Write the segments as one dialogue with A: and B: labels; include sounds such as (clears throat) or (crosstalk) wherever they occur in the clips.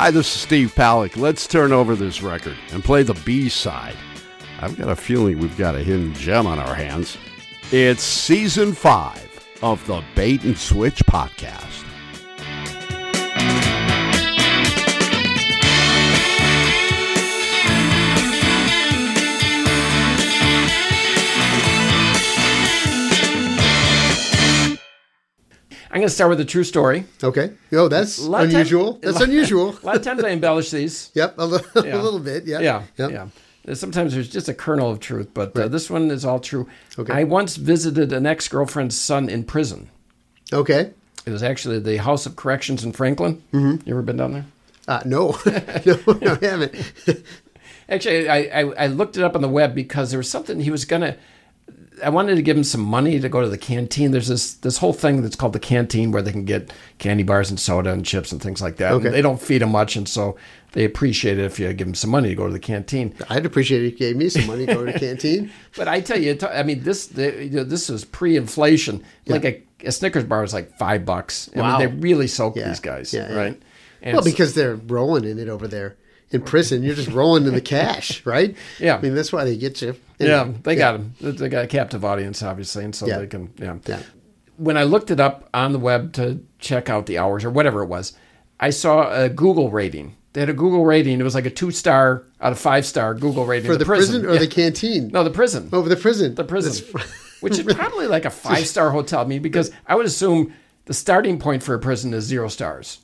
A: Hi, this is Steve Palick. Let's turn over this record and play the B side. I've got a feeling we've got a hidden gem on our hands. It's season five of the Bait and Switch podcast.
B: I'm going to start with a true story.
C: Okay. Oh, that's unusual.
B: time-
C: that's (laughs) unusual.
B: A lot of times I embellish these. (laughs)
C: Yep, a, li- (laughs) a little bit. Yeah.
B: Yeah,
C: Yep.
B: yeah. Sometimes there's just a kernel of truth, but uh, this one is all true.
C: Okay.
B: I once visited an ex girlfriend's son in prison.
C: Okay.
B: It was actually the House of Corrections in Franklin. Mm-hmm. You ever been down there?
C: Uh, no, no, no, I haven't.
B: Actually, I, I, I looked it up on the web because there was something he was gonna. I wanted to give him some money to go to the canteen. There's this this whole thing that's called the canteen where they can get candy bars and soda and chips and things like that. And they don't feed them much, and so they appreciate it if you give them some money to go to the canteen.
C: I'd appreciate it if you gave me some money to go to the (laughs) canteen.
B: But I tell you, I mean, this the, you know, this is pre-inflation. Like a, a Snickers bar is like five bucks. I
C: Wow.
B: mean, they really soak
C: Yeah.
B: these guys,
C: Yeah, yeah.
B: right? And
C: Well, because they're rolling in it over there in prison. You're just rolling in the cash, (laughs) right?
B: Yeah.
C: I mean, that's why they get you.
B: yeah,
C: Anyway,
B: they got them. They got a captive audience, obviously, and so
C: Yeah.
B: they can. Yeah.
C: Yeah.
B: When I looked it up on the web to check out the hours or whatever it was, I saw a Google rating. They had a Google rating. It was like a two star out of five star Google rating
C: For
B: of
C: the prison, or
B: Yeah.
C: the canteen?
B: no the prison.
C: Oh, the prison.
B: the prison, (laughs) which is probably like a five star hotel. I mean, because I would assume the starting point for a prison is zero stars.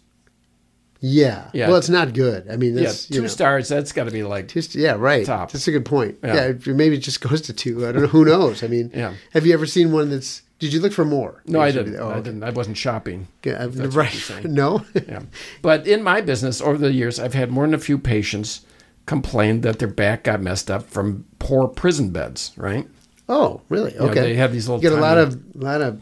C: Yeah.
B: Yeah.
C: Well, it's not good. I mean,
B: Yeah,
C: that's,
B: two
C: you know,
B: stars. That's got to be like
C: Just yeah, right.
B: Top.
C: That's a good point.
B: Yeah.
C: Yeah. maybe it just (laughs) goes to two. I don't know. Who knows? I mean,
B: Yeah.
C: Have you ever seen one that's? Did you look for more?
B: no, I didn't.
C: Oh,
B: I didn't. I wasn't shopping.
C: Yeah, right. (laughs) No. (laughs)
B: Yeah. But in my business over the years, I've had more than a few patients complain that their back got messed up from poor prison beds, right?
C: Oh, really?
B: know,
C: Okay.
B: they have these little
C: You get a lot of lot of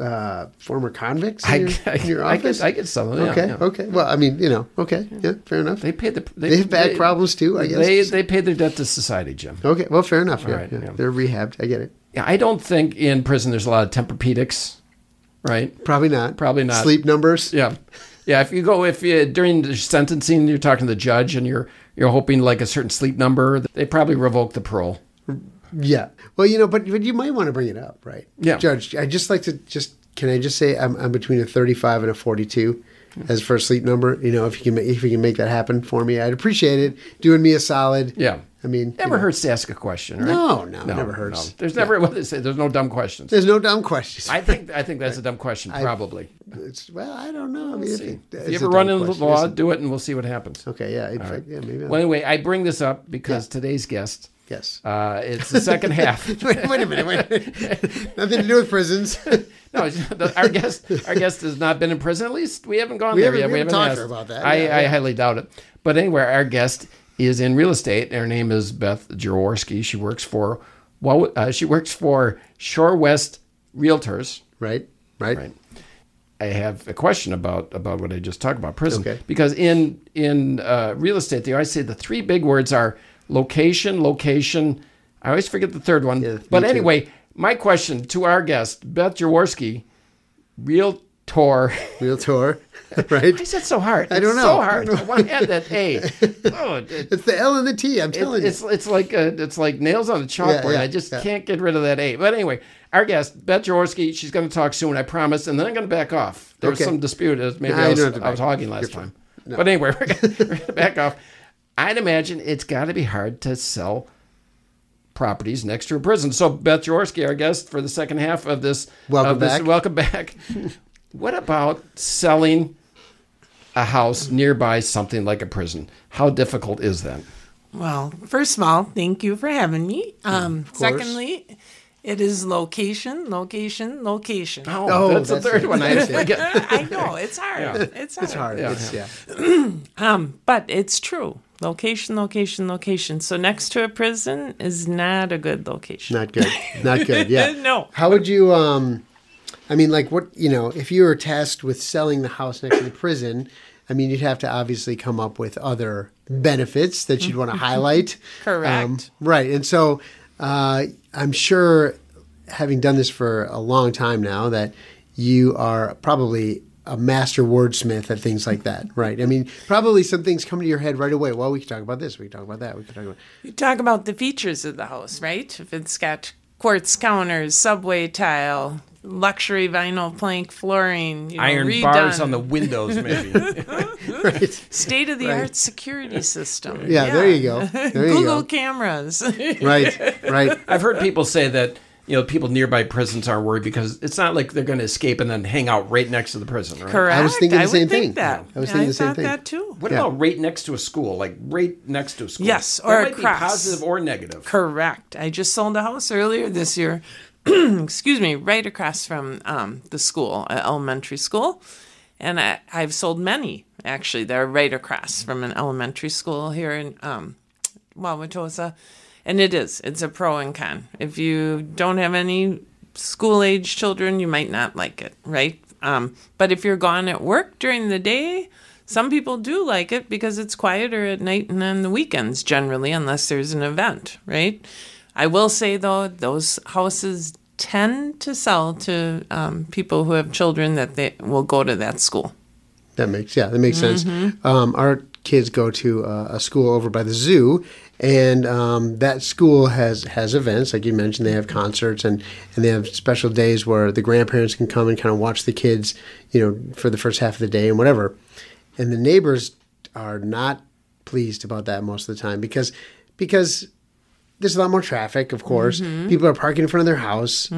C: uh, former convicts in,
B: I,
C: your,
B: I,
C: in your
B: I
C: office.
B: get, I get some of them.
C: okay.
B: yeah.
C: Okay. Well, I mean, you know. Okay. Yeah. Fair enough.
B: They paid the. They,
C: They have back problems too, I guess.
B: They they paid their debt to society, Jim.
C: okay. Well, fair enough. Yeah,
B: right,
C: yeah.
B: yeah.
C: They're rehabbed. I get it.
B: Yeah, I don't think in prison there's a lot of Tempur-Pedics, right?
C: Probably not.
B: Probably not.
C: Sleep numbers.
B: Yeah, yeah. If you go, if you during the sentencing, you're talking to the judge and you're you're hoping like a certain sleep number, they probably revoke the parole.
C: Yeah. Well, you know, but but you might want to bring it up, right?
B: Yeah.
C: Judge, I just like to just can I just say I'm I'm between a 35 and a 42 as for a sleep number. You know, if you can ma- if you can make that happen for me, I'd appreciate it. Doing me a solid.
B: Yeah.
C: I mean, you
B: Never
C: know,
B: hurts to ask a question, right?
C: No, no, it never hurts.
B: There's never what they say. There's no dumb questions.
C: There's no dumb questions.
B: I think I think that's a dumb question, probably.
C: It's, well, I don't know. I mean, if, it-
B: If you ever run into the law, do it, and we'll see what happens.
C: Okay. Yeah. in fact, yeah. Maybe. I'll-
B: Well, anyway, I bring this up because today's guest,
C: yes.
B: uh, it's the second half. (laughs)
C: wait, wait a minute. Wait. a (laughs) minute. Nothing to do with prisons. (laughs)
B: No, our guest, our guest has not been in prison. At least we haven't gone
C: We
B: there
C: haven't-
B: yet.
C: we haven't talked
B: asked.
C: her about that.
B: I,
C: Yeah,
B: I
C: yeah.
B: highly doubt it. But anyway, our guest is in real estate. Her name is Beth Jaworski. She works for well, uh, she works for Shorewest Realtors.
C: right. Right.
B: Right. I have a question about about what I just talked about prison
C: Okay.
B: because in in uh, real estate they always say the three big words are location, location. I always forget the third one.
C: Yeah,
B: but
C: me too.
B: anyway, my question to our guest Beth Jaworski, realtor. (laughs)
C: Realtor. (laughs) Right.
B: I said so hard.
C: I don't
B: It's
C: know.
B: So hard. I want to add that A. (laughs) Oh, it,
C: It's the L and the T. I'm telling
B: it's
C: you.
B: it's it's like uh it's like nails on a chalkboard.
C: yeah,
B: I just
C: yeah.
B: can't get rid of that A. But anyway, our guest Beth Jaworski, she's going to talk soon, I promise, and then I'm going to back off. There was some dispute. as Maybe I was,
C: don't have to
B: I was hogging last
C: You're
B: time.
C: fine.
B: But anyway, we're going to back off. I'd imagine it's got to be hard to sell properties next to a prison. So Beth Jaworski, our guest for the second half of this,
C: Welcome
B: of this-
C: back.
B: welcome back. (laughs) what about selling a house nearby something like a prison? How difficult is that?
D: Well, first of all, thank you for having me. Um, secondly, it is location, location, location.
B: Oh,
C: Oh,
B: that's, the third
C: it.
B: one. I
C: That's (laughs)
B: forget.
D: I know it's hard. It's hard.
C: It's hard.
B: Yeah.
C: It's, yeah. (clears throat)
D: Um, but it's true. Location, location, location. So next to a prison is not a good location.
C: Not good. Not good. (laughs) Yeah.
D: No.
C: How would you? Um, I mean, like, what you know, if you were tasked with selling the house next to the prison, I mean, you'd have to obviously come up with other benefits that you'd want to (laughs) highlight.
D: Correct.
C: Um, right. And so, uh, I'm sure, having done this for a long time now, that you are probably a master wordsmith at things like that, right? I mean, probably some things come to your head right away. Well, we can talk about this. We can talk about that. We can talk about.
D: You talk about the features of the house, right? If it's got quartz counters, subway tile, luxury vinyl plank flooring, you know,
B: Iron
D: redone,
B: bars on the windows, maybe. (laughs)
C: Right.
D: state of the art
C: Right.
D: security system.
C: Yeah, there you go. There you
D: Google
C: go.
D: cameras.
C: Right, right.
B: I've heard people say that you know people nearby prisons aren't worried because it's not like they're going to escape and then hang out right next to the prison. Right?
D: Correct.
C: I was thinking the
D: would
C: same thing.
D: That.
C: I was thinking the same thing.
D: that too.
B: What
C: Yeah.
B: about right next to a school? Like right next to a school?
D: Yes,
B: That
D: or
B: might
D: across.
B: be positive or negative.
D: Correct. I just sold a house earlier this year. (clears throat) excuse me, right across from um, the school, uh, elementary school, and I, I've sold many actually. They're right across from an elementary school here in um, Wauwatosa, and it is. It's a pro and con. If you don't have any school age children, you might not like it, right? Um, but if you're gone at work during the day, some people do like it because it's quieter at night and on the weekends generally, unless there's an event, right? I will say though, those houses tend to sell to um, people who have children that they will go to that school.
C: That makes yeah, that makes sense. Um, our kids go to uh, a school over by the zoo, and um, that school has has events like you mentioned. They have concerts and and they have special days where the grandparents can come and kind of watch the kids, you know, for the first half of the day and whatever. And the neighbors are not pleased about that most of the time because because there's a lot more traffic, of course. People are parking in front of their house.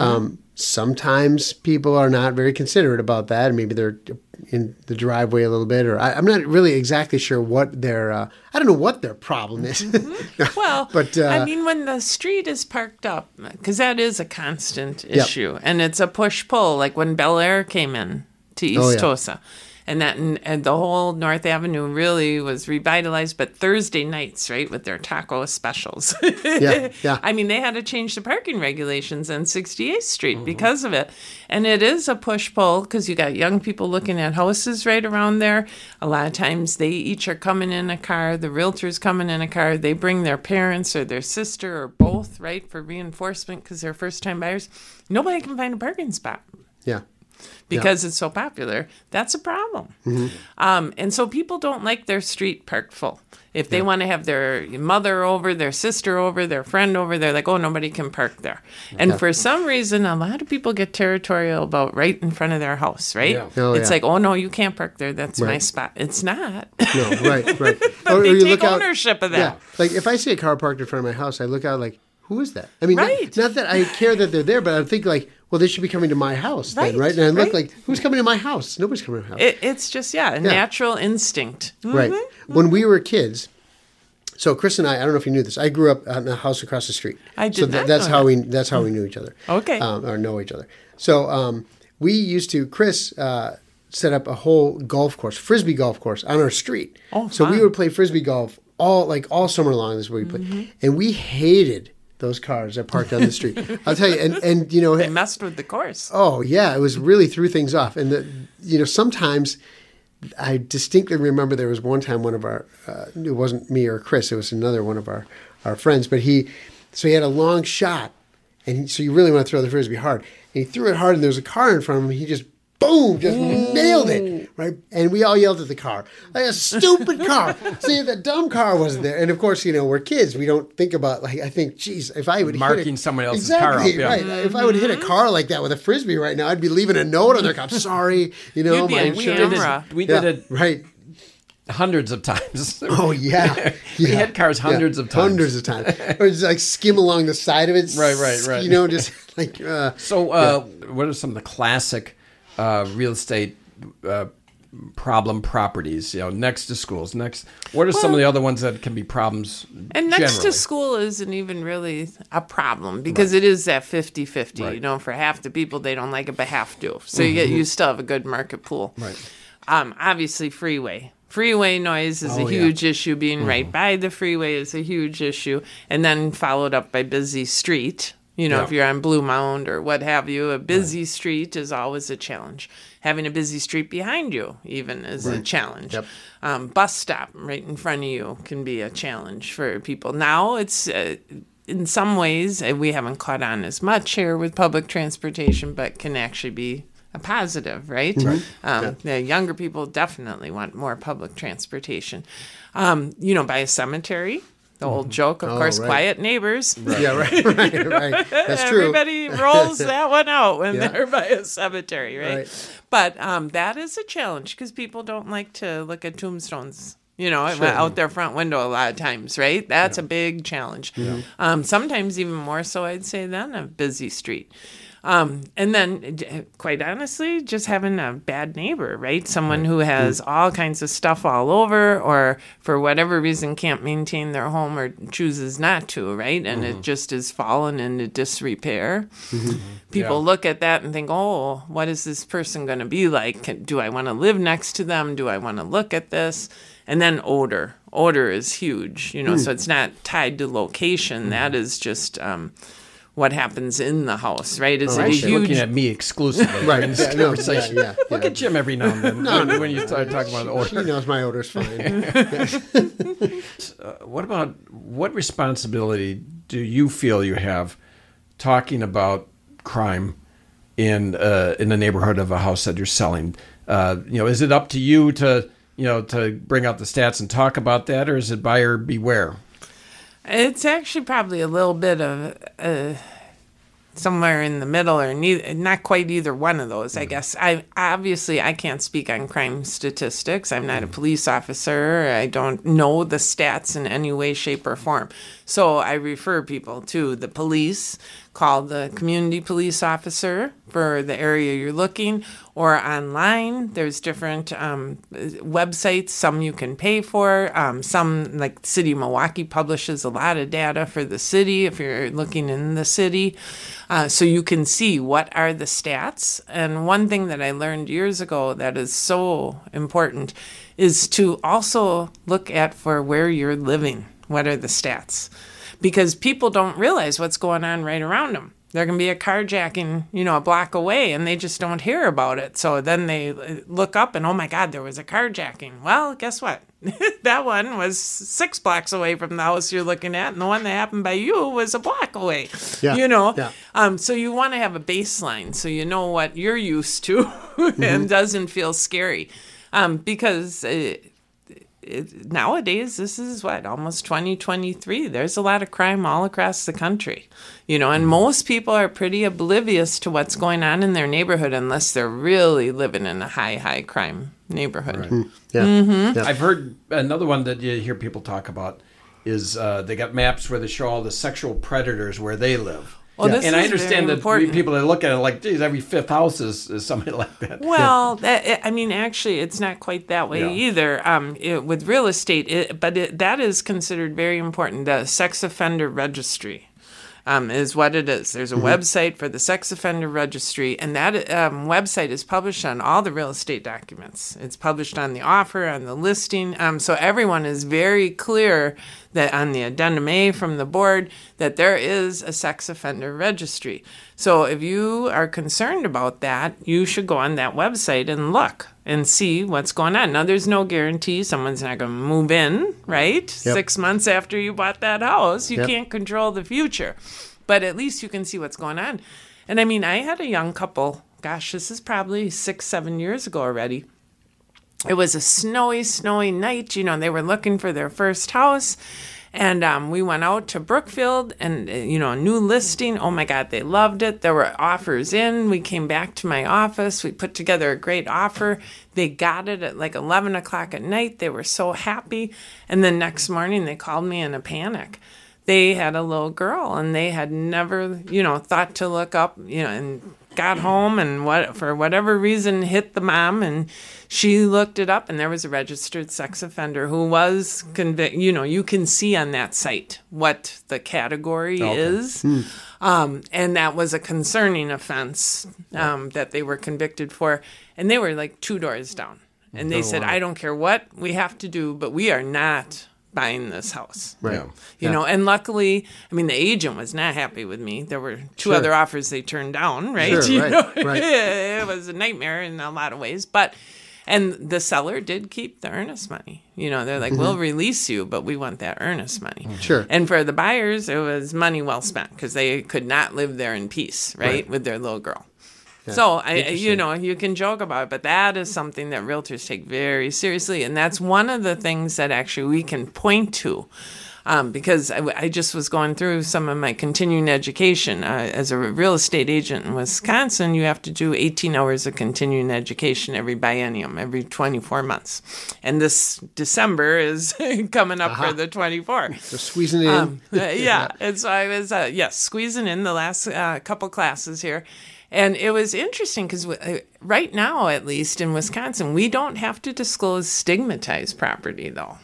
C: Um, sometimes people are not very considerate about that. Maybe they're in the driveway a little bit, or I, I'm not really exactly sure what their uh, I don't know what their problem is. (laughs)
D: Well,
C: But, uh,
D: I mean, when the street is parked up, because that is a constant issue, and it's a push pull. Like when Bel Air came in to East
C: Oh, yeah.
D: Tosa, and that and, the whole North Avenue really was revitalized. But Thursday nights, right, with their taco specials. (laughs)
C: Yeah, yeah.
D: I mean, they had to change the parking regulations on 68th Street
C: Mm-hmm.
D: because of it. And it is a push pull because you got young people looking at houses right around there. A lot of times they each are coming in a car, the realtor's coming in a car, they bring their parents or their sister or both, right, for reinforcement because they're first time buyers. Nobody can find a parking spot
C: yeah,
D: because it's so popular. That's a problem. Um, and so people don't like their street parked full. If they want to have their mother over, their sister over, their friend over, they're like, oh, nobody can park there. And for some reason, a lot of people get territorial about right in front of their house, right?
B: Yeah.
C: Oh,
D: it's
C: yeah.
D: like, oh, no, you can't park there. That's my spot. It's not.
C: no, right, (laughs) right.
D: But they take ownership of that.
C: Yeah, like if I see a car parked in front of my house, I look out like, who is that? I mean, not- not, that I care that they're there, but I think like, well, they should be coming to my house then,
D: Right,
C: right? And I look
D: right.
C: like, who's coming to my house? Nobody's coming to my house.
D: It, it's just, yeah, a natural instinct.
C: Right.
D: Mm-hmm.
C: When we were kids, so Chris and I, I don't know if you knew this. I grew up in a house across the street.
D: I
C: so
D: did not
C: that's
D: know
C: how
D: that.
C: we that's how we knew each other.
D: Okay.
C: Um, or know each other. So um, we used to Chris uh, set up a whole golf course, frisbee golf course on our street.
D: Oh,
C: so we would play frisbee golf all like all summer long. This is where we
D: Mm-hmm.
C: played, and we hated those cars that parked on the street. I'll tell you, and and you know, (laughs)
D: They messed with the course.
C: Oh yeah, it was really threw things off, and the you know sometimes I distinctly remember there was one time one of our uh, it wasn't me or Chris, it was another one of our our friends, but he so he had a long shot, and he, so you really want to throw the frisbee hard, and he threw it hard, and there was a car in front of him, he just boom, just nailed it, right? And we all yelled at the car, like a stupid car. (laughs) See, the dumb car wasn't there, and of course, you know, we're kids, we don't think about like I think, geez, if I would hit
B: Marking
C: a-
B: someone else's car up,
C: exactly,
B: yeah.
C: right. If I would hit a car like that with a frisbee right now, I'd be leaving a note on their car. I'm (laughs) sorry, you know,
D: You'd be
C: my
D: on
C: insurance.
D: camera.
B: We did it
C: right.
B: hundreds of times.
C: Oh (laughs) yeah,
B: We
C: yeah.
B: had cars hundreds of times.
C: hundreds of times, or just like skim along the side of it.
B: Right, right, right.
C: You know, just like uh,
B: So, uh, what are some of the classic uh, real estate uh, problem properties? You know, next to schools. Next, what are some of the other ones that can be problems?
D: And next
B: generally?
D: to school isn't even really a problem because it is that 50 50. You know, for half the people, they don't like it, but half do. So you, get, you still have a good market pool.
B: Right.
D: Um, obviously, freeway. Freeway noise is
C: Oh,
D: a
C: yeah.
D: huge issue. Being right by the freeway is a huge issue. And then followed up by busy street. You know,
B: Yeah.
D: if you're on Bluemound or what have you, a busy street is always a challenge. Having a busy street behind you, even, is a challenge.
C: Yep.
D: Um, bus stop right in front of you can be a challenge for people. Now it's. Uh, in some ways, uh, we haven't caught on as much here with public transportation, but can actually be a positive, right? Um, The younger people definitely want more public transportation. Um, you know, by a cemetery. The old joke, of
C: Oh,
D: course,
C: right.
D: quiet neighbors.
C: Yeah, right, (laughs) right, right. (laughs) That's (laughs) true.
D: Everybody rolls that one out when
C: Yeah.
D: they're by a cemetery, right?
C: Right.
D: But um, that is a challenge because people don't like to look at tombstones. You know, out their front window a lot of times, right? That's a big challenge. Um, sometimes even more so, I'd say, than a busy street. Um, and then, quite honestly, just having a bad neighbor, right? Someone who has all kinds of stuff all over, or for whatever reason can't maintain their home or chooses not to, right? And it just is fallen into disrepair. People
B: Yeah.
D: look at that and think, oh, what is this person going to be like? Do I want to live next to them? Do I want to look at this? And then odor. Odor is huge, you know, so it's not tied to location. That is just um, what happens in the house, right? Is it a
B: Actually, looking at me exclusively (laughs)
C: Right, yeah, no,
B: conversation.
C: yeah, yeah,
B: Look at Jim every now and then (laughs) when, when you start talking about
C: She
B: He
C: knows my odor's fine. (laughs)
B: What about what responsibility do you feel you have talking about crime in uh, in the neighborhood of a house that you're selling? Uh, you know, is it up to you to you know to bring out the stats and talk about that, or is it buyer beware?
D: It's actually probably a little bit of uh, somewhere in the middle, or neither, not quite either one of those. I guess I obviously I can't speak on crime statistics. I'm not a police officer. I don't know the stats in any way, shape, or form. So I refer people to the police. Call the community police officer for the area you're looking, or online. There's different um, websites. Some you can pay for. Um, some, like City of Milwaukee, publishes a lot of data for the city if you're looking in the city. Uh, so you can see what are the stats. And one thing that I learned years ago that is so important is to also look at for where you're living. What are the stats? Because people don't realize what's going on right around them there can be a carjacking, you know, a block away and they just don't hear about it. So then they uh, look up and, oh my God, there was a carjacking. Well, guess what? (laughs) that one was six blocks away from the house you're looking at, and the one that happened by you was a block away.
C: Yeah,
D: You know?
C: yeah.
D: Um, so you want to have a baseline so you know what you're used to (laughs) and doesn't feel scary. Um, because. Uh, it, nowadays this is what almost 2023 there's a lot of crime all across the country you know and most people are pretty oblivious to what's going on in their neighborhood unless they're really living in a high high crime neighborhood
C: Yeah.
D: Mm-hmm.
C: yeah.
B: I've heard another one that you hear people talk about is uh, they got maps where they show all the sexual predators where they live.
D: Well this
B: and I understand that
D: important.
B: people that look at it like, geez, every fifth house is, is somebody (laughs) like that.
D: Well, that I mean, actually, it's not quite that way
B: Yeah.
D: either. Um, it, with real estate, it, but it, that is considered very important. The sex offender registry. Um, is what it is. There's a website for the sex offender registry, and that um, website is published on all the real estate documents. It's published on the offer, on the listing, um, so everyone is very clear that on the addendum A from the board that there is a sex offender registry. So if you are concerned about that, you should go on that website and look and see what's going on. Now, there's no guarantee someone's not going to move in, right? Six months after you bought that house. You
C: Yep.
D: can't control the future, but at least you can see what's going on. And I mean, I had a young couple, gosh, this is probably six, seven years ago already it was a snowy, snowy night. You know, they were looking for their first house. And um, we went out to Brookfield and, you know, a new listing. Oh my God, they loved it. There were offers in. We came back to my office. We put together a great offer. They got it at like 11 o'clock at night. They were so happy. And then next morning, they called me in a panic. They had a little girl and they had never, you know, thought to look up, you know, and got home and what for whatever reason hit the mom and she looked it up and there was a registered sex offender who was convicted you know you can see on that site what the category is. Um, and that was a concerning offense um, that they were convicted for and they were like two doors down. And they said i don't care what we have to do but we are not buying this house
C: Right.
B: Yeah.
D: you
C: Yeah.
D: know and luckily i mean the agent was not happy with me there were two
C: Sure.
D: other offers they turned down right
C: Sure, (laughs)
D: You
C: right,
D: know?
C: right. (laughs)
D: it was a nightmare in a lot of ways but and the seller did keep the earnest money you know they're like mm-hmm. we'll release you but we want that earnest money mm-hmm.
C: Sure.
D: and for the buyers it was money well spent because they could not live there in peace right,
C: Right.
D: with their little girl So I, you know, you can joke about it, but that is something that realtors take very seriously, and that's one of the things that actually we can point to. Um, because I, I just was going through some of my continuing education uh, as a real estate agent in Wisconsin. You have to do 18 hours of continuing education every biennium, every 24 months, and this December is (laughs) coming up for the 24.
C: So squeezing it in. (laughs)
D: Um, yeah. And so I was, uh, yes, squeezing in the last uh, couple classes here. And it was interesting because uh, right now, at least in Wisconsin, we don't have to disclose stigmatized property, though.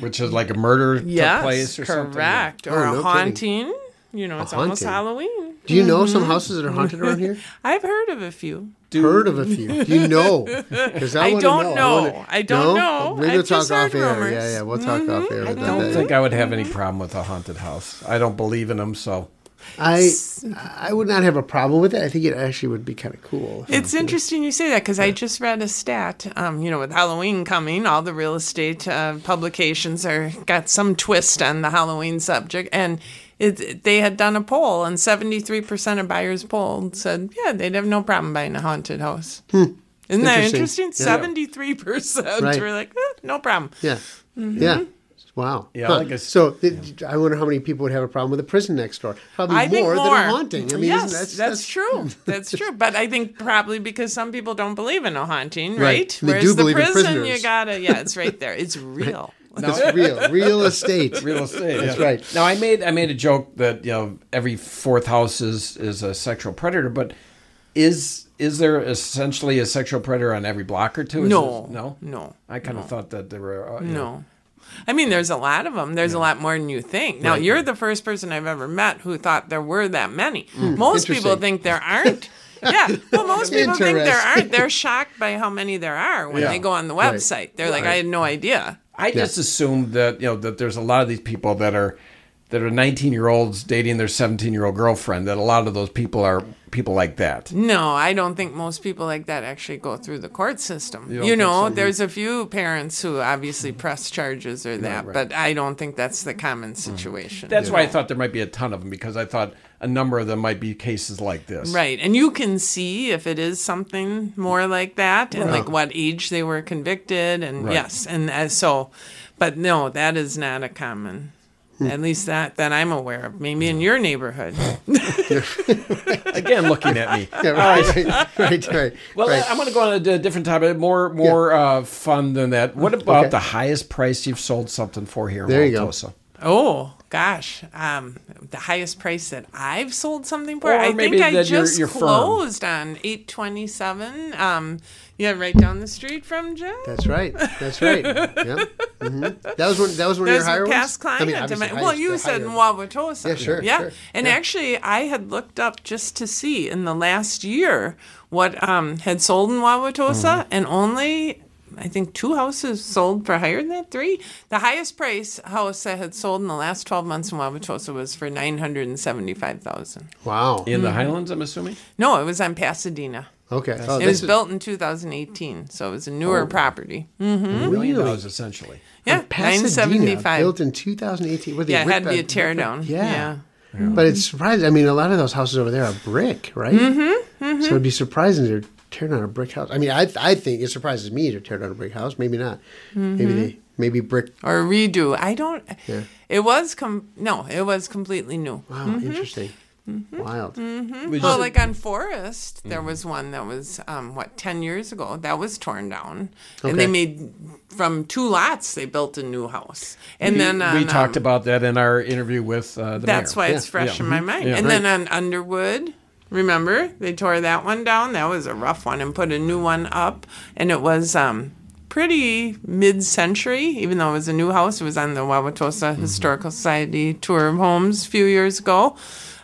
B: Which is like a murder took place or something.
D: correct.
C: Oh,
D: Or
C: no
D: a
C: kidding.
D: haunting. You know, it's almost. Halloween.
C: Do you know
D: Mm-hmm.
C: some houses that are haunted around here? (laughs)
D: I've heard of a few.
C: Heard of a few. Do you know? 'Cause
D: I (laughs)
C: wanna
D: don't know.
C: wanna-
D: I don't know.
C: Maybe
D: I've
C: we'll talk
D: just
C: off air.
D: rumors.
C: Yeah, yeah, we'll talk off air.
B: I don't
C: that.
B: think I would have any problem with a haunted house. I don't believe in them, so
C: I I would not have a problem with it. I think it actually would be kind of cool.
D: It's interesting you say that because I just read a stat. Um, you know, with Halloween coming, all the real estate uh, publications are got some twist on the Halloween subject, and it, they had done a poll, and seventy three percent of buyers polled said, yeah, they'd have no problem buying a haunted house. Isn't that
C: Interesting.
D: interesting? Seventy three percent were like, eh, no problem.
C: Yeah.
D: Mm-hmm.
C: Yeah. Wow.
B: Yeah,
C: Huh.
B: like a s-
C: so th- I wonder how many people would have a problem with a prison next door. Probably
D: I think
C: more,
D: more,
C: than a haunting. I mean,
D: yes,
C: isn't
D: that's,
C: that's,
D: true. (laughs) That's true. But I think probably because some people don't believe in a haunting,
C: Right.
D: right?
C: They
D: Whereas
C: do
D: the
C: believe in
D: prison,
C: prisoners.
D: you gotta, yeah, it's right there. (laughs) It's real.
C: It's real, real estate. (laughs)
B: real estate.
C: That's right.
B: Now I made I made a joke that you know every fourth house is is a sexual predator, but is is there essentially a sexual predator on every block or two? Is
D: No,
B: this- no,
D: no,
B: I kind of thought that there were uh, you know,
D: No. I mean, there's a lot of them. There's a lot more than you think. Now, you're the first person I've ever met who thought there were that many. Hmm. Hmm. most people think there aren't. (laughs) yeah, well, most people think there aren't. They're shocked by how many there are when
B: Yeah.
D: they go on the
C: Right.
D: website. They're like, I had no idea.
B: I just assumed that you know that there's a lot of these people that are that are 19 year olds dating their 17 year old girlfriend. That a lot of those people are people like that.
D: No, I don't think most people like that actually go through the court system.
B: You
D: You, know,
B: so?
D: there's a few parents who obviously press charges or that,
B: right.
D: but I don't think that's the common situation.
B: That's why I thought there might be a ton of them because I thought a number of them might be cases like this.
D: Right. And you can see if it is something more like that and like what age they were convicted. And
B: Right.
D: yes. And uh, so, but no, that is not a common, at least that, that I'm aware of. Maybe in your neighborhood. (laughs)
B: Again, looking at me.
C: Yeah, right, right, right, right.
B: Well,
C: right.
B: I'm going to go on a different topic, more more uh, fun than that. What about
C: Okay.
B: the highest price you've sold something for here in
C: There you go.
D: Oh, gosh. Um, the highest price that I've sold something for,
B: Or
D: I think I
B: that
D: just
B: your firm.
D: closed on 827. Um, yeah, right down the street from Jeff.
C: That's right. That's right. (laughs) yeah. hmm That was one. That was one of
D: There's
C: your higher
D: past
C: ones.
D: client.
C: obviously
D: of mine- well, you said
C: higher-
D: Wauwatosa.
C: Yeah, sure,
D: Yeah,
C: sure,
D: and
C: yeah.
D: actually, I had looked up just to see in the last year what um, had sold in Wauwatosa,
C: Mm-hmm.
D: and only I think two houses sold for higher than that. Three. The highest price house that had sold in the last twelve months in Wauwatosa was for nine hundred and seventy-five thousand.
C: Wow.
B: In the mm-hmm. Highlands, I'm assuming.
D: No, it was on Pasadena.
C: Okay. Oh,
D: it was
C: is-
D: built in 2018, so it was a newer oh. property. Mm-hmm.
B: A million
C: Really?
B: dollars, essentially.
D: Yeah,
C: Pasadena,
D: nine seventy-five.
C: built in 2018. What, they
D: Yeah, it
C: brick
D: had to be a
C: by-
D: tear down.
C: Yeah.
D: yeah.
C: But it's surprising. I mean, a lot of those houses over there are brick, right? Mm-hmm, mm-hmm. So it'd be surprising to tear down a brick house. I mean, I I think it surprises me to tear down a brick house. Maybe not. Maybe
D: Mm-hmm.
C: they maybe brick.
D: or redo. I don't.
C: Yeah.
D: It was com. No, it was completely new.
C: Wow,
D: Mm-hmm.
C: interesting. Wild.
B: We
D: Well, like on Forest, there was one that was um, what ten years ago. That was torn down, and they made from two lots. They built a new house, and then
B: we talked
D: um,
B: about that in our interview with uh, the
D: That's
B: mayor.
D: why it's fresh
B: Yeah.
D: in my mind.
B: Yeah.
D: and then on Underwood, remember they tore that one down. That was a rough one, and put a new one up, and it was um, pretty mid-century. Even though it was a new house, it was on the Wauwatosa
B: Mm-hmm.
D: Historical Society tour of homes a few years ago.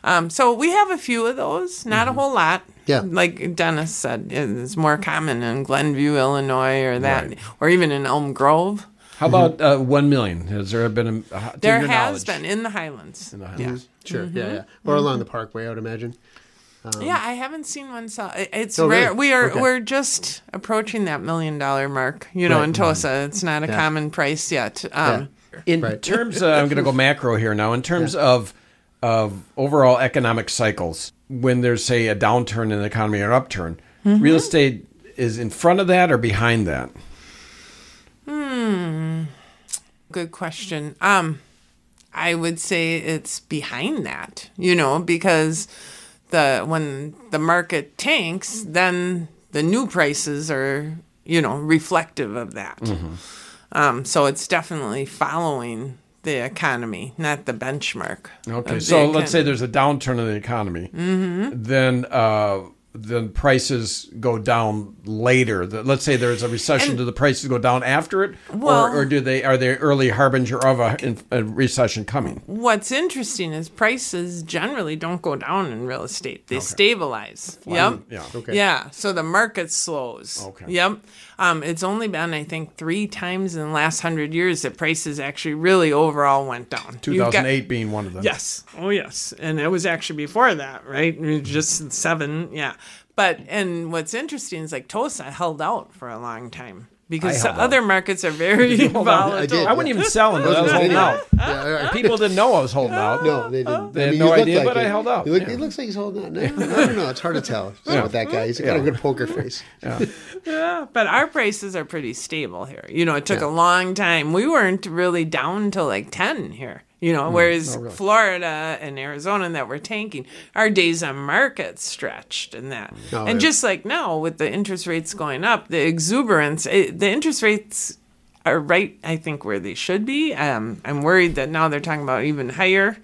D: Um, so we have a few of those, not a whole lot.
C: Mm-hmm. Yeah.
D: like Dennis said, it's more common in Glenview, Illinois, or that,
B: Right.
D: or even in Elm Grove.
B: How about uh, one million? Has there been a? Uh,
D: There has
B: knowledge?
D: been in the Highlands.
B: In the
D: yeah.
B: Highlands.
C: Sure.
D: Mm-hmm.
C: Yeah, yeah. Or along the parkway, I would imagine.
D: Yeah, I haven't seen one sell. It's
C: Oh,
D: rare.
C: really?
D: We are
C: Okay.
D: we're just approaching that million dollar mark. You know,
C: Right.
D: in Tosa, it's not a
C: Yeah.
D: common price yet. Um,
B: In
C: Right.
B: terms, of, I'm going to go macro here now. In terms of of overall economic cycles, when there's say a downturn in the economy or upturn, real estate is in front of that or behind that? Hmm.
D: Good question. Um, I would say it's behind that, you know, because the when the market tanks, then the new prices are, you know, reflective of that. Um, so it's definitely following the economy, not the benchmark.
B: Okay,
D: the
B: so let's say there's a downturn in the economy, then uh, then prices go down later. The- Let's say there's a recession.
D: And-
B: do the prices go down after it,
D: Well-
B: or, or do they are they early harbinger of a, a recession coming?
D: What's interesting is prices generally don't go down in real estate; they stabilize. Yep.
B: Yeah.
C: Okay.
D: Yeah. So the market slows.
B: Okay.
D: Yep. Um, it's only been, I think, three times in the last hundred years that prices actually really overall went down. You've got-
B: 2008 being one of them.
D: Yes. Oh, yes. And it was actually before that, right? Just seven. Yeah. But, and what's interesting is like Tosa held out for a long time because
B: I held
D: other markets are (laughs) very volatile.
C: I did.
B: I wouldn't even sell until I was holding out. (laughs)
C: Yeah, all right.
B: People didn't know I was holding out.
C: No, they didn't.
B: They had
C: you
B: no idea,
C: like
B: but I held out.
C: You look,
B: Yeah.
C: It looks like he's holding out. No, I don't know. It's hard to tell
B: Yeah.
C: with that guy. He's got a good poker face. (laughs)
D: Yeah, but our prices are pretty stable here. You know, it took a long time. We weren't really down to like 10 here. You know, whereas Florida and Arizona that were tanking, our days on market stretched and that.
C: Oh,
D: and
C: yeah.
D: just like now with the interest rates going up, the exuberance, it, the interest rates are right, I think, where they should be. Um, I'm worried that now they're talking about even higher.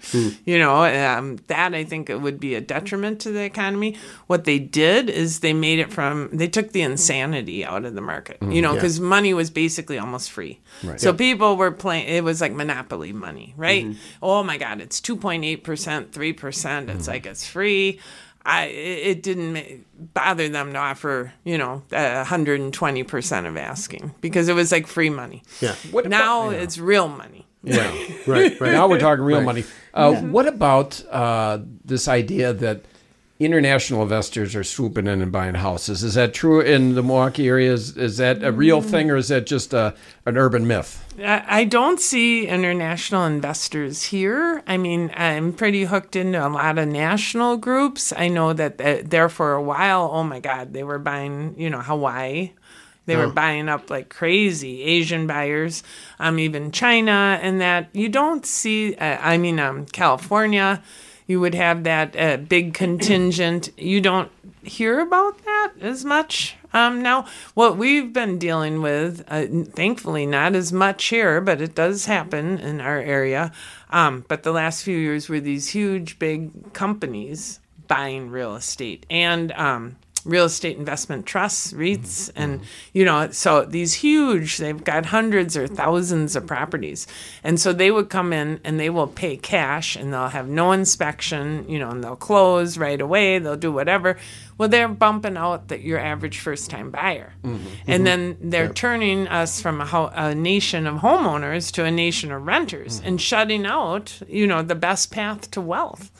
D: You know, um, that I think it would be a detriment to the economy. What they did is they made it from they took the insanity out of the market. You know, because money was basically almost free. So people were playing. It was like monopoly money, right? Oh my God, it's two point eight percent, three percent. It's like it's free. I it it didn't bother them to offer you know hundred and twenty percent of asking because it was like free money.
C: Yeah.
B: What
D: now
B: about- yeah.
D: it's real money.
B: Yeah.
C: Right, right.
B: Now we're talking real
C: Right.
B: money. Uh, What about uh, this idea that international investors are swooping in and buying houses? Is that true in the Milwaukee area? Is, is that a real
D: Mm.
B: thing, or is that just a, an urban myth?
D: I don't see international investors here. I mean, I'm pretty hooked into a lot of national groups. I know that th- there for a while, oh my God, they were buying, you know, Hawaii. They were buying up like crazy Asian buyers, um, even China, and that you don't see. Uh, I mean, um, California, you would have that uh, big contingent. You don't hear about that as much um, now. What we've been dealing with, uh, thankfully, not as much here, but it does happen in our area. Um, but the last few years were these huge, big companies buying real estate and um, real estate investment trusts, mm-hmm. REITs, mm-hmm. and you know, so these huge, they've got hundreds or thousands of properties, and so they would come in and they will pay cash and they'll have no inspection, you know, and they'll close right away, they'll do whatever. Well, they're bumping out that your average first-time buyer, mm-hmm. and then they're turning us from a, ho- a nation of homeowners to a nation of renters, and shutting out, you know, the best path to wealth.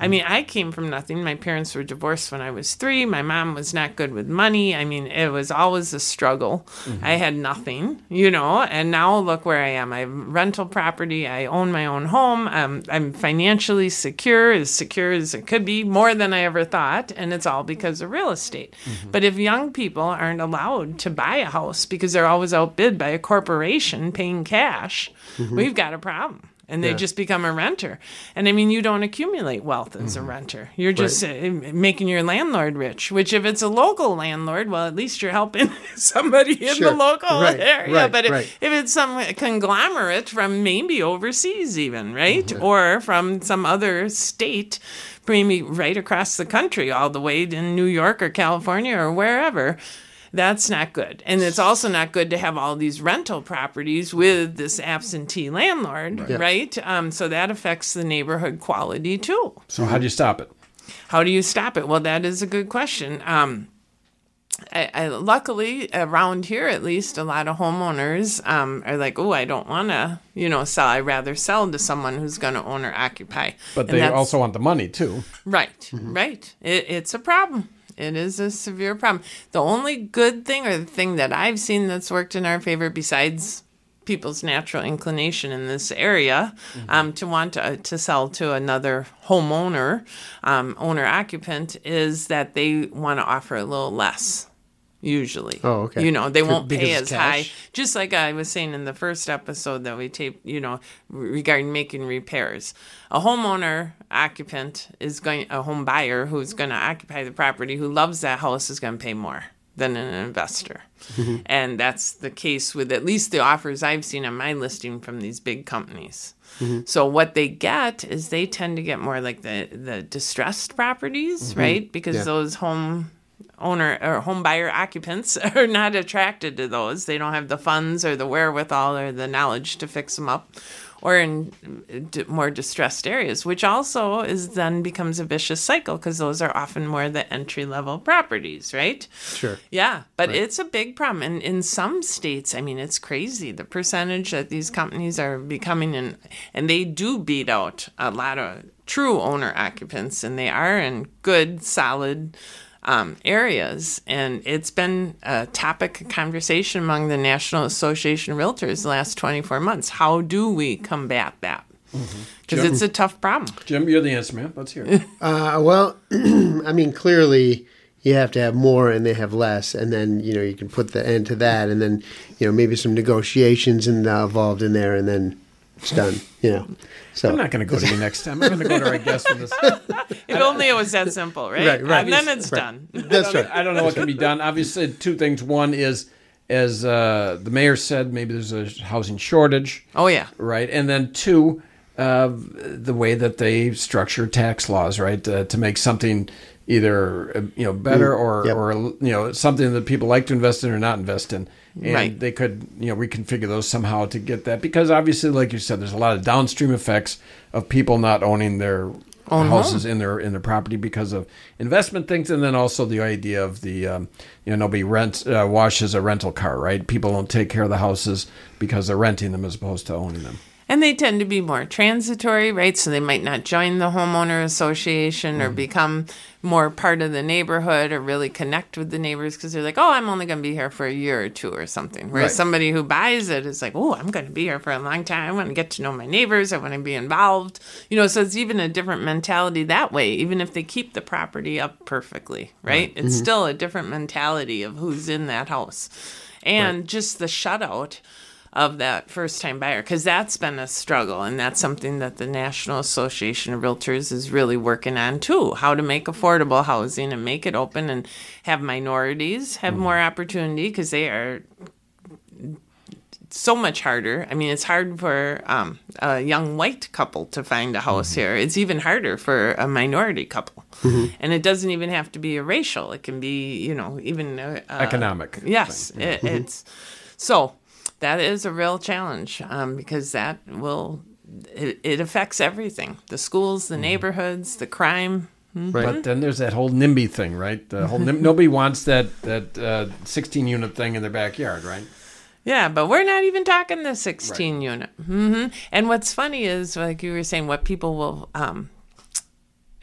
D: I mean, I came from nothing. My parents were divorced when I was three. My mom was not good with money. I mean, it was always a struggle. Mm-hmm. I had nothing, you know, and now look where I am. I have rental property. I own my own home. Um, I'm financially secure, as secure as it could be, more than I ever thought. And it's all because of real estate. Mm-hmm. But if young people aren't allowed to buy a house because they're always outbid by a corporation paying cash, mm-hmm. we've got a problem and they
C: Yeah.
D: just become a renter. And I mean, you don't accumulate wealth as a renter. You're just uh, making your landlord rich. Which, if it's a local landlord, well, at least you're helping (laughs) somebody in
C: Sure.
D: the local
C: Right,
D: area.
C: right,
D: but if, if it's some conglomerate from maybe overseas, even right,
C: Mm-hmm.
D: or from some other state. Maybe right across the country, all the way in New York or California or wherever, that's not good. And it's also not good to have all these rental properties with this absentee landlord, right? Um, so that affects the neighborhood quality too.
B: So how do you stop it?
D: How do you stop it? Well, that is a good question. Um, I, I luckily around here, at least, a lot of homeowners um, are like, "Oh, I don't want to, you know, sell. I rather sell to someone who's going to own or occupy."
B: But
D: And
B: they also want the money too.
D: Right, right. It, it's a problem. It is a severe problem. The only good thing or the thing that I've seen that's worked in our favor, besides people's natural inclination in this area um, to want to, to sell to another homeowner, um, owner occupant, is that they want to offer a little less. Usually,
C: Oh, okay.
D: You know, they won't pay as high. Just like I was saying in the first episode that we taped, you know, regarding making repairs. A homeowner occupant is going, a home buyer who's going to occupy the property who loves that house is going to pay more than an investor. And that's the case with at least the offers I've seen on my listing from these big companies. So what they get is they tend to get more like the, the distressed properties, right? Because
C: Yeah.
D: those home owner or home buyer occupants (laughs) are not attracted to those. They don't have the funds or the wherewithal or the knowledge to fix them up or in more distressed areas, which also is then becomes a vicious cycle because those are often more the entry level properties, right?
C: Sure.
D: Yeah, but it's a big problem. And in some states, I mean, it's crazy the percentage that these companies are becoming in, and they do beat out a lot of true owner occupants, and they are in good, solid um, areas. And it's been a topic of conversation among the National Association of Realtors the last 24 months. How do we combat that? Because it's a tough problem.
B: Jim, you're the answer man. Let's hear it. (laughs)
C: Uh, well, (clears throat) I mean, clearly you have to have more and they have less, and then you know you can put the end to that, and then you know maybe some negotiations and uh, involved in there, and then it's done. You know, so
B: I'm not going to go to you next time. I'm going to go to our guest for this. (laughs)
D: If only it was that simple, right?
C: Right, right.
D: And then it's
C: Right.
D: done.
C: That's right.
B: I don't know what can be done. Obviously, two things. One is, as uh, the mayor said, maybe there's a housing shortage,
D: Oh, yeah.
B: right? And then two, uh, the way that they structure tax laws, right, uh, to make something either uh, you know better or
C: Yep.
B: or you know something that people like to invest in or not invest in. And
D: Right.
B: they could, you know, reconfigure those somehow to get that because obviously, like you said, there's a lot of downstream effects of people not owning their
D: Own
B: houses in their in their property because of investment things, and then also the idea of the um, you know nobody rents uh, washes a rental car, right? People don't take care of the houses because they're renting them as opposed to owning them.
D: And they tend to be more transitory, right? So they might not join the homeowner association or mm. become more part of the neighborhood or really connect with the neighbors because they're like, oh, I'm only going to be here for a year or two or something. Whereas
B: Right.
D: somebody who buys it is like, oh, I'm going to be here for a long time. I want to get to know my neighbors. I want to be involved. You know, so it's even a different mentality that way, even if they keep the property up perfectly, right? It's mm-hmm. still a different mentality of who's in that house. And just the shutout of that first time buyer because that's been a struggle and that's something that the National Association of Realtors is really working on too how to make affordable housing and make it open and have minorities have more opportunity because they are so much harder. I mean, it's hard for um, a young white couple to find a house here. It's even harder for a minority couple. And it doesn't even have to be a racial. It can be, you know, even uh,
B: Economic.
D: Yes, it, it's so that is a real challenge um, because that will it, it affects everything: the schools, the neighborhoods, the crime.
C: right.
B: But then there's that whole NIMBY thing, right? The whole (laughs) NIM- nobody wants that that uh, 16 unit thing in their backyard, right?
D: Yeah, but we're not even talking the 16 unit. hmm And what's funny is, like you were saying, what people will um,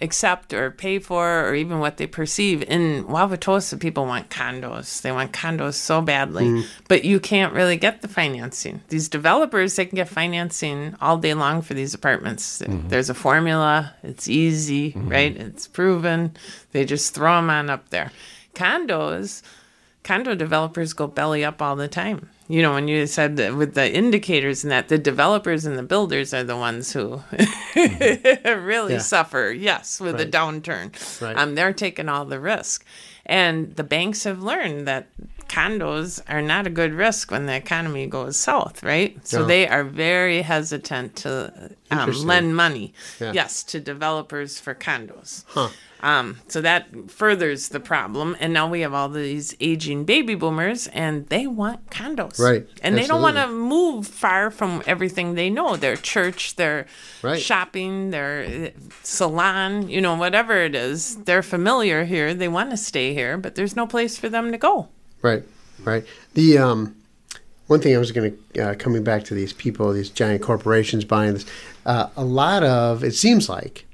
D: accept or pay for, or even what they perceive. In Wauwatosa, people want condos. They want condos so badly, mm. but you can't really get the financing. These developers, they can get financing all day long for these apartments. Mm-hmm. There's a formula. It's easy, mm-hmm. right? It's proven. They just throw them on up there. Condos condo developers go belly up all the time. You know, when you said that with the indicators and that the developers and the builders are the ones who (laughs) really
C: Yeah.
D: suffer, yes, with the
C: Right.
D: downturn.
C: Right.
D: Um, they're taking all the risk. And the banks have learned that condos are not a good risk when the economy goes south, right? So
C: Yeah.
D: they are very hesitant to um, lend money,
C: Yeah.
D: yes, to developers for condos.
C: Huh.
D: Um, so that furthers the problem. And now we have all these aging baby boomers and they want condos.
C: Right.
D: And they don't want to move far from everything they know their church, their
C: Right.
D: shopping, their uh, salon, you know, whatever it is. They're familiar here. They want to stay here, but there's no place for them to go.
C: Right, right. The um, one thing I was going to uh, coming back to these people, these giant corporations buying this. Uh, a lot of it seems like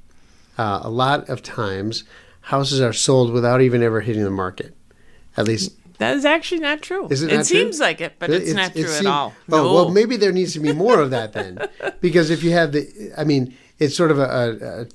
C: uh, a lot of times houses are sold without even ever hitting the market. At least
D: That is actually not true.
C: Is it
D: it
C: not true?
D: seems like it, but it's, not true at
C: seem-
D: all.
C: Oh
D: no.
C: well, maybe there needs to be more of that then, (laughs) because if you have the, I mean, it's sort of a, a, a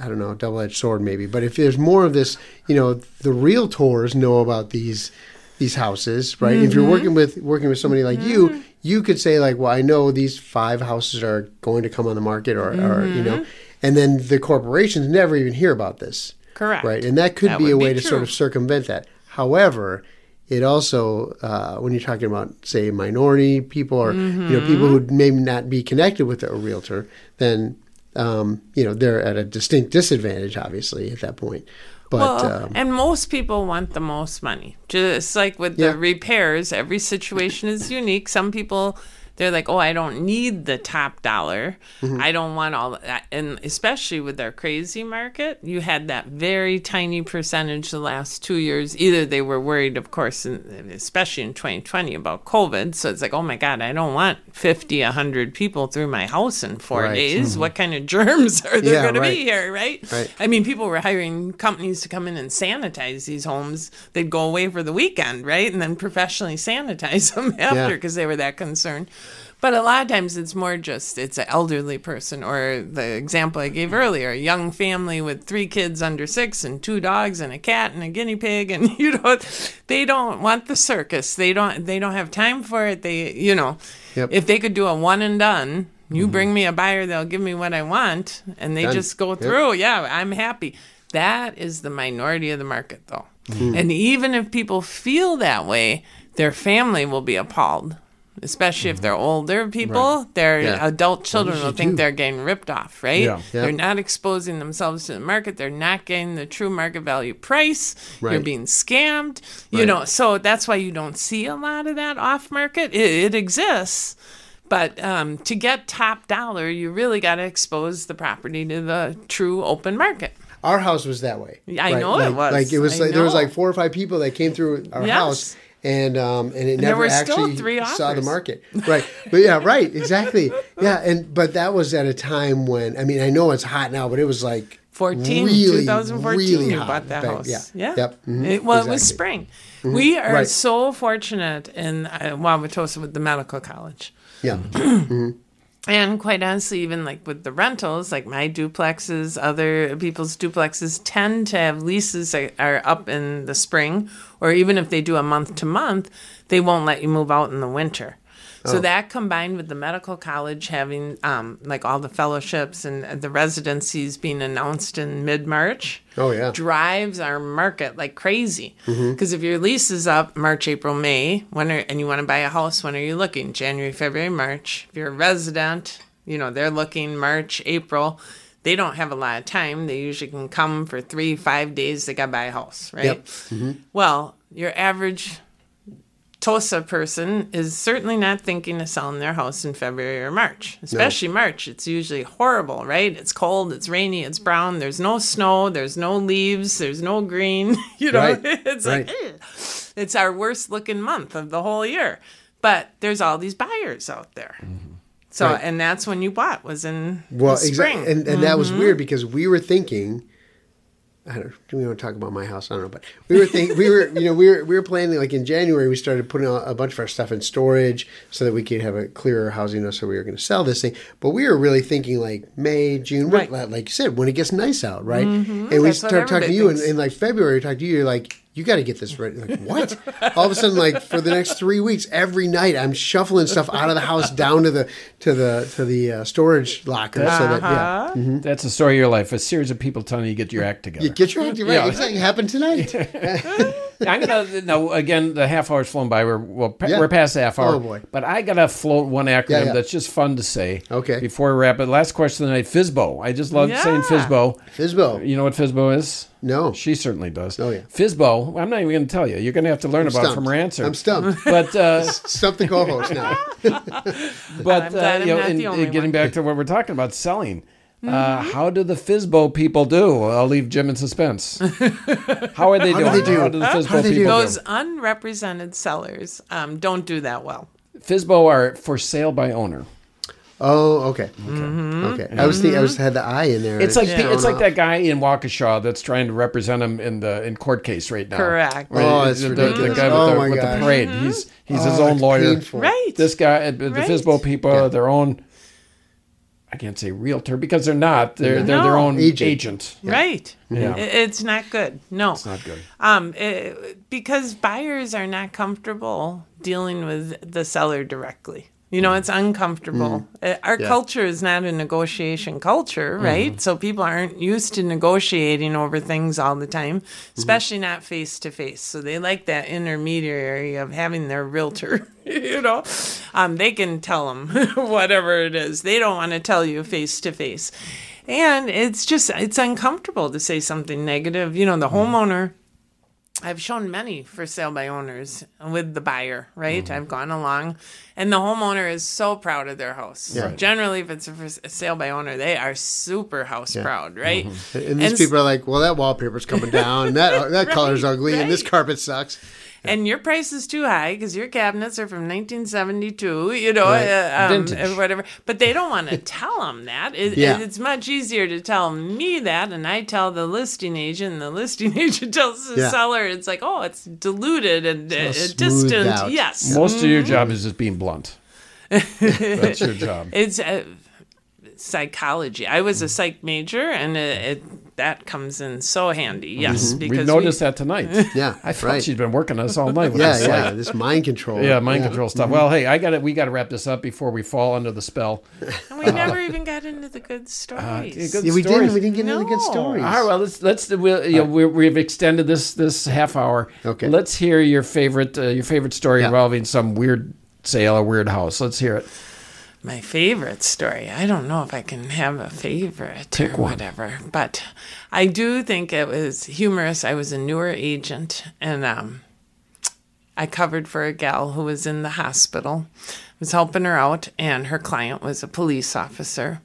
C: I don't know, double-edged sword maybe. But if there's more of this, you know, the realtors know about these these houses, right? If
D: Mm-hmm.
C: you're working with working with somebody like you, you could say like, well, I know these five houses are going to come on the market, or, or you know,
D: Mm-hmm.
C: And then the corporations never even hear about this.
D: Correct.
C: Right, and that could
D: That
C: be a
D: be
C: way to sort of circumvent that. However, it also, uh, when you're talking about, say, minority people or you know people who may not be connected with a realtor, then um, you know they're at a distinct disadvantage, obviously, at that point. But
D: well,
C: um,
D: and most people want the most money. Just like with
C: Yeah.
D: the repairs, every situation is unique. Some people, they're like, oh, I don't need the top dollar.
C: Mm-hmm.
D: I don't want all that. And especially with our crazy market, you had that very tiny percentage the last two years. Either they were worried, of course, in, especially in 2020 about COVID. So it's like, oh my God, I don't want 50, 100 people through my house in four
C: Right. Mm-hmm.
D: days. What kind of germs (laughs) are there
C: Yeah,
D: going to be here, right?
C: Right.
D: I mean, people were hiring companies to come in and sanitize these homes. They'd go away for the weekend, right? And then professionally sanitize (laughs) them after
C: Yeah.
D: because they were that concerned. But a lot of times it's more just it's an elderly person, or the example I gave earlier, a young family with three kids under six and two dogs and a cat and a guinea pig, and (laughs) you know they don't want the circus. They don't they don't have time for it. They you know
C: Yep.
D: if they could do a one and done, you bring me a buyer, they'll give me what I want, and they
C: Done.
D: just go
C: Yep.
D: through. Yeah, I'm happy. That is the minority of the market, though.
C: Mm-hmm.
D: And even if people feel that way, their family will be appalled. Especially if they're older people, their
C: Mm-hmm. Yeah.
D: adult children will think
C: do?
D: they're getting ripped off, right?
B: Yeah.
C: Yeah.
D: They're not exposing themselves to the market. They're not getting the true market value price. You're being scammed. You know, so that's why you don't see a lot of that off market. It, it exists. But um, to get top dollar, you really got to expose the property to the true open market.
C: our house was that way.
D: I know it was.
C: Like it was
D: I
C: like there was like four or five people that came through our
D: Yes.
C: house. And um, and it
D: there
C: never
D: were still
C: actually saw the market, right? But yeah, right, exactly, yeah. And but that was at a time when I mean I know it's hot now, but it was like
D: 14,
C: really,
D: 2014,
C: really
D: you bought that house.
C: Yeah,
D: Yeah.
C: yep. mhm,
D: It, well, it was
C: exactly.
D: spring. We are
C: Right.
D: so fortunate in uh, Wauwatosa with the medical college.
C: Yeah, (clears throat)
D: And quite honestly, even like with the rentals, like my duplexes, other people's duplexes tend to have leases that are up in the spring, or even if they do a month to month, they won't let you move out in the winter.
C: Oh.
D: So that combined with the medical college having um, like all the fellowships and the residencies being announced in mid March,
C: Oh, yeah.
D: drives our market like crazy.
C: Mm-hmm.
D: Because if your lease is up March, April, May, when are, and you want to buy a house, when are you looking? January, February, March. If you're a resident, you know they're looking March, April. They don't have a lot of time. They usually can come for three, five days. They got to buy a house, right?
C: Yep. Mm-hmm.
D: Well, your average TOSA person is certainly not thinking of selling their house in February or March, especially March. It's usually horrible, right? It's cold, it's rainy, it's brown. There's no snow, there's no leaves, there's no green. (laughs) You know,
C: Right, (laughs)
D: it's
C: right.
D: like "Ugh." it's our worst looking month of the whole year. But there's all these buyers out there. So,
C: Right.
D: and that's when you bought was in
C: well, exactly, and and that was
D: Mm-hmm.
C: weird because we were thinking. I don't. Do we want to talk about my house? I don't know, but we were thinking we were you know we were we were planning like in January we started putting a a bunch of our stuff in storage so that we could have a clearer housing. You know, so we were going to sell this thing, but we were really thinking like May, June,
D: Right.
C: like, you said, when it gets nice out, right? And we
D: Mm-hmm. That's what
C: started talking to you in,
D: thinks.
C: in like February. We talked to you. You're like, you got to get this ready. Like what? All of a sudden, like for the next three weeks, every night I'm shuffling stuff out of the house down to the to the to the uh, storage locker. So that yeah.
D: Uh-huh.
B: That's the story of your life. A series of people telling you to get your act together.
C: You get your act right.
B: Yeah.
C: Exactly. Happened tonight. (laughs)
B: I'm gonna no again. The half hour's flown by. We're well, pa-
C: Yeah.
B: we're past the half hour.
C: Oh, boy.
B: But I gotta float one acronym
C: Yeah, yeah.
B: that's just fun to say.
C: Okay.
B: Before we wrap it, last question of the night. FISBO. I just love saying
D: Yeah.
B: FISBO.
C: Fisbo.
B: You know what FISBO is?
C: No.
B: She certainly does.
C: Oh, yeah.
B: FISBO. I'm not even going to tell you. You're going to have to learn about it from her answer.
C: I'm stumped. (laughs)
B: But uh, (laughs)
C: Stump the co-host now. (laughs)
B: but
D: I'm glad
B: uh,
D: I'm
B: you know,
D: not
B: in-
D: the only
B: getting
D: one.
B: back to what we're talking about, selling. Uh,
C: Mm-hmm.
B: how do the Fizbo people do? I'll leave Jim in suspense. (laughs) how are they
C: How do
B: doing?
C: they do?
B: How do the
C: How do they do?
B: people
D: Those unrepresented sellers um, don't do that well.
B: Fizbo are for sale by owner.
C: Oh, okay. Okay. Okay. I was thinking I was had the I in there.
B: It's like
C: thrown
B: it's like that guy in Waukesha that's trying to represent him in the in court case right now.
D: Correct.
B: Right?
C: Oh, it's
B: the, the- the guy with,
C: Oh,
B: the,
C: my
B: with the
C: gosh.
B: parade. He's he's his
C: Oh,
B: own lawyer.
C: painful.
D: Right.
B: This guy, uh, the
D: Right.
B: FISBO people,
C: Yeah.
B: their own. I can't say realtor because they're not. They're they're their own
C: Agent.
B: agent.
D: Right.
B: Yeah.
D: It's not good. No.
B: It's not good.
D: Um, it, because buyers are not comfortable dealing with the seller directly. You know, it's uncomfortable. Uh, Our
C: Yeah.
D: culture is not a negotiation culture, right? So people aren't used to negotiating over things all the time, especially not face to face. So they like that intermediary of having their realtor. (laughs) you know, um, they can tell them (laughs) whatever it is. They don't want to tell you face to face. And it's just, it's uncomfortable to say something negative. You know, the homeowner I've shown many for sale by owners with the buyer, right?
C: Mm-hmm.
D: I've gone along, and the homeowner is so proud of their house.
C: Yeah.
D: Generally, if it's a, for a sale by owner, they are super house proud, right?
C: Mm-hmm. And these
D: s-
C: people are like, well, that wallpaper's coming down, and that (laughs) that color's
D: Right,
C: ugly, and this carpet sucks.
D: And your price is too high because your cabinets are from 1972, you know,
C: Right.
D: uh, um,
B: Vintage.
D: or whatever. But they don't want to tell them that. It,
C: Yeah.
D: It's much easier to tell me that, and I tell the listing agent, and the listing (laughs) agent tells the
C: Yeah.
D: seller. It's like, oh, it's diluted and uh,
C: smoothed
D: distant.
C: out.
D: Yes.
B: Most of
D: Mm-hmm.
B: your job is just being blunt. (laughs) That's your job.
D: It's uh, psychology. I was a psych major, and it, it that comes in so handy. Mm-hmm. Yes, because
B: We've noticed that tonight. (laughs)
C: Yeah,
B: I thought
C: right.
B: she's been working on us all night (laughs)
C: Yeah, (laughs)
B: this.
C: yeah,
B: like-
C: this mind control.
B: Yeah, mind control stuff. Mm-hmm. Well, hey, I got to We got to wrap this up before we fall under the spell.
D: and we never uh, even got into the good uh, stories.
B: good
C: Yeah, we
B: stories.
C: didn't. We didn't get into the good
D: No.
C: stories.
B: All right, well, let's let's we'll, you know, we're, we've extended this this half hour.
C: Okay.
B: Let's hear your favorite uh, your favorite story
C: Yeah.
B: involving some weird sale or weird house. Let's hear it.
D: My favorite story. I don't know if I can have a favorite
B: Pick
D: or
B: one.
D: whatever, but I do think it was humorous. I was a newer agent, and um, I covered for a gal who was in the hospital. Was helping her out, and her client was a police officer.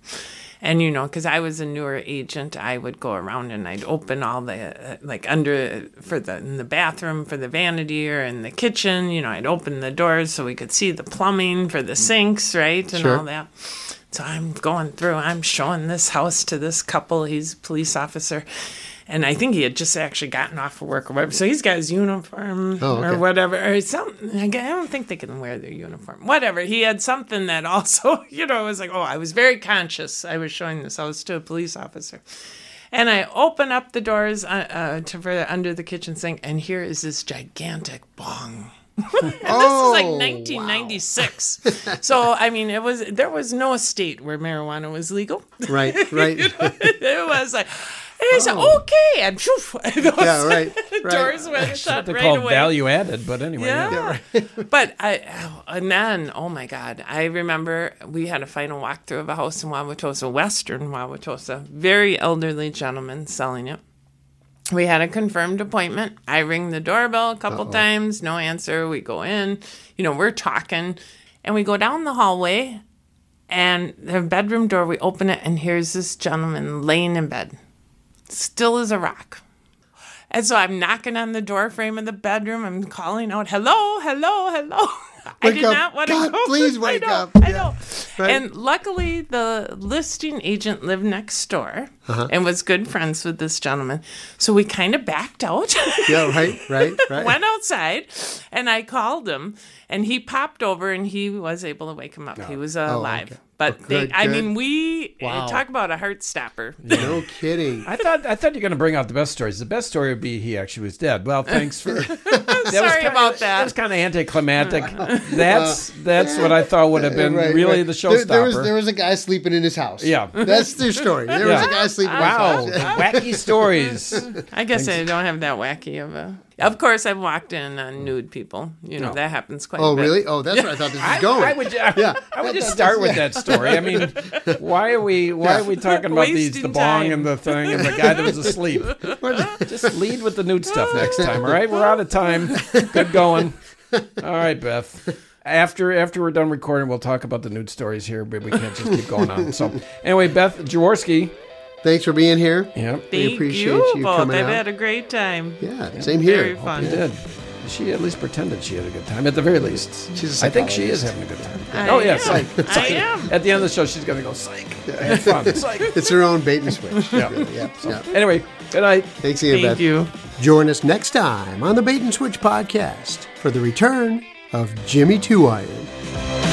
D: And you know, because I was a newer agent, I would go around and I'd open all the uh, like under for the in the bathroom for the vanity or in the kitchen. You know, I'd open the doors so we could see the plumbing for the sinks, right, and
C: Sure.
D: all that. So I'm going through. I'm showing this house to this couple. He's a police officer, and I think he had just actually gotten off of work or whatever. So he's got his uniform
C: Oh, okay.
D: or whatever, or something. I don't think they can wear their uniform. Whatever. He had something that also, (laughs) you know, it was like, oh, I was very conscious. I was showing this I was to a police officer. And I open up the doors uh, uh, to for under the kitchen sink, and here is this gigantic bong. (laughs) and
C: Oh,
D: this is like 1996. (laughs) so I mean, it was there was no state where marijuana was legal.
C: Right, right.
D: it was like. And he said, oh. "Okay," and phew, (laughs) those
C: Oh. Yeah, right, (laughs) right.
D: doors went (laughs) shut
B: They're
D: right
B: called
D: away.
B: value added, but anyway. yeah.
D: Yeah. but I, oh, and then, oh my God, I remember we had a final walkthrough of a house in Wauwatosa, Western Wauwatosa. Very elderly gentleman selling it. We had a confirmed appointment. I ring the doorbell a couple times, no answer. We go in, you know, we're talking, and we go down the hallway, and the bedroom door, we open it, and here's this gentleman laying in bed, still as a rock. And so I'm knocking on the door frame of the bedroom. I'm calling out, "Hello, hello, hello." (laughs) I did
C: up.
D: not want to go. (laughs)
C: please
D: I
C: wake
D: know,
C: up.
D: I
C: Yeah.
D: know.
C: Right.
D: And luckily, the listing agent lived next door
C: Uh-huh.
D: and was good friends with this gentleman. So we kind of backed out. (laughs)
C: Yeah, right, right, right.
D: went outside and I called him and he popped over and he was able to wake him up. He was uh, alive.
C: okay.
D: But they, I
C: good.
D: mean, we uh,
C: Wow.
D: talk about a heart stopper.
C: No (laughs) kidding.
B: I thought I thought you were going to bring out the best stories. The best story would be he actually was dead. Well, thanks for. (laughs) (laughs) that was
D: Sorry
B: kinda-
D: about
B: That
D: that.
B: was kind of anticlimactic. That's that's what I thought would have been
C: Right,
B: really
C: right.
B: the
C: There,
B: showstopper.
C: there was there was a guy sleeping in his house.
B: Yeah.
C: that's their story. There was
B: Yeah.
C: a guy sleeping.
B: wow,
C: in his house.
B: wacky stories.
D: I guess I don't have that wacky of a. Of course, I've walked in on nude people. You know,
B: No.
D: that happens quite
C: Oh,
D: a bit.
C: really? Oh, that's where I thought this was going.
B: I would, I,
C: Yeah.
B: I would just
C: that-
B: start with
C: that's-
B: that story. I mean, (laughs) why are we why are we talking about these the
D: Wasting
B: bong
D: time.
B: and the thing and the guy that was asleep? (laughs) just lead with the nude stuff next time, all right? We're out of time. Good going. (laughs) All right, Beth. After after we're done recording, we'll talk about the nude stories here, but we can't just keep going on. So anyway, Beth Jaworski.
C: Thanks for being here.
B: Yeah,
D: Thank
C: appreciate
D: you
C: you coming
D: I've
C: out.
D: had a great time.
C: Yeah, same here.
D: Very
C: here.
D: fun.
B: you did. she at least pretended she had a good time. At the very least,
C: She's a
B: I think she is having a good time.
D: I
B: oh yeah,
D: am.
B: psych.
D: I am.
B: At the end of the show, she's gonna go psych. I had fun. (laughs) psych.
C: It's her own bait and switch. (laughs)
B: Yeah.
C: yeah, yeah.
B: Anyway, good night.
C: Thanks again,
D: Thank
C: Beth.
D: you.
C: Join us next time on the Bait and Switch podcast for the return of Jimmy Two Iron.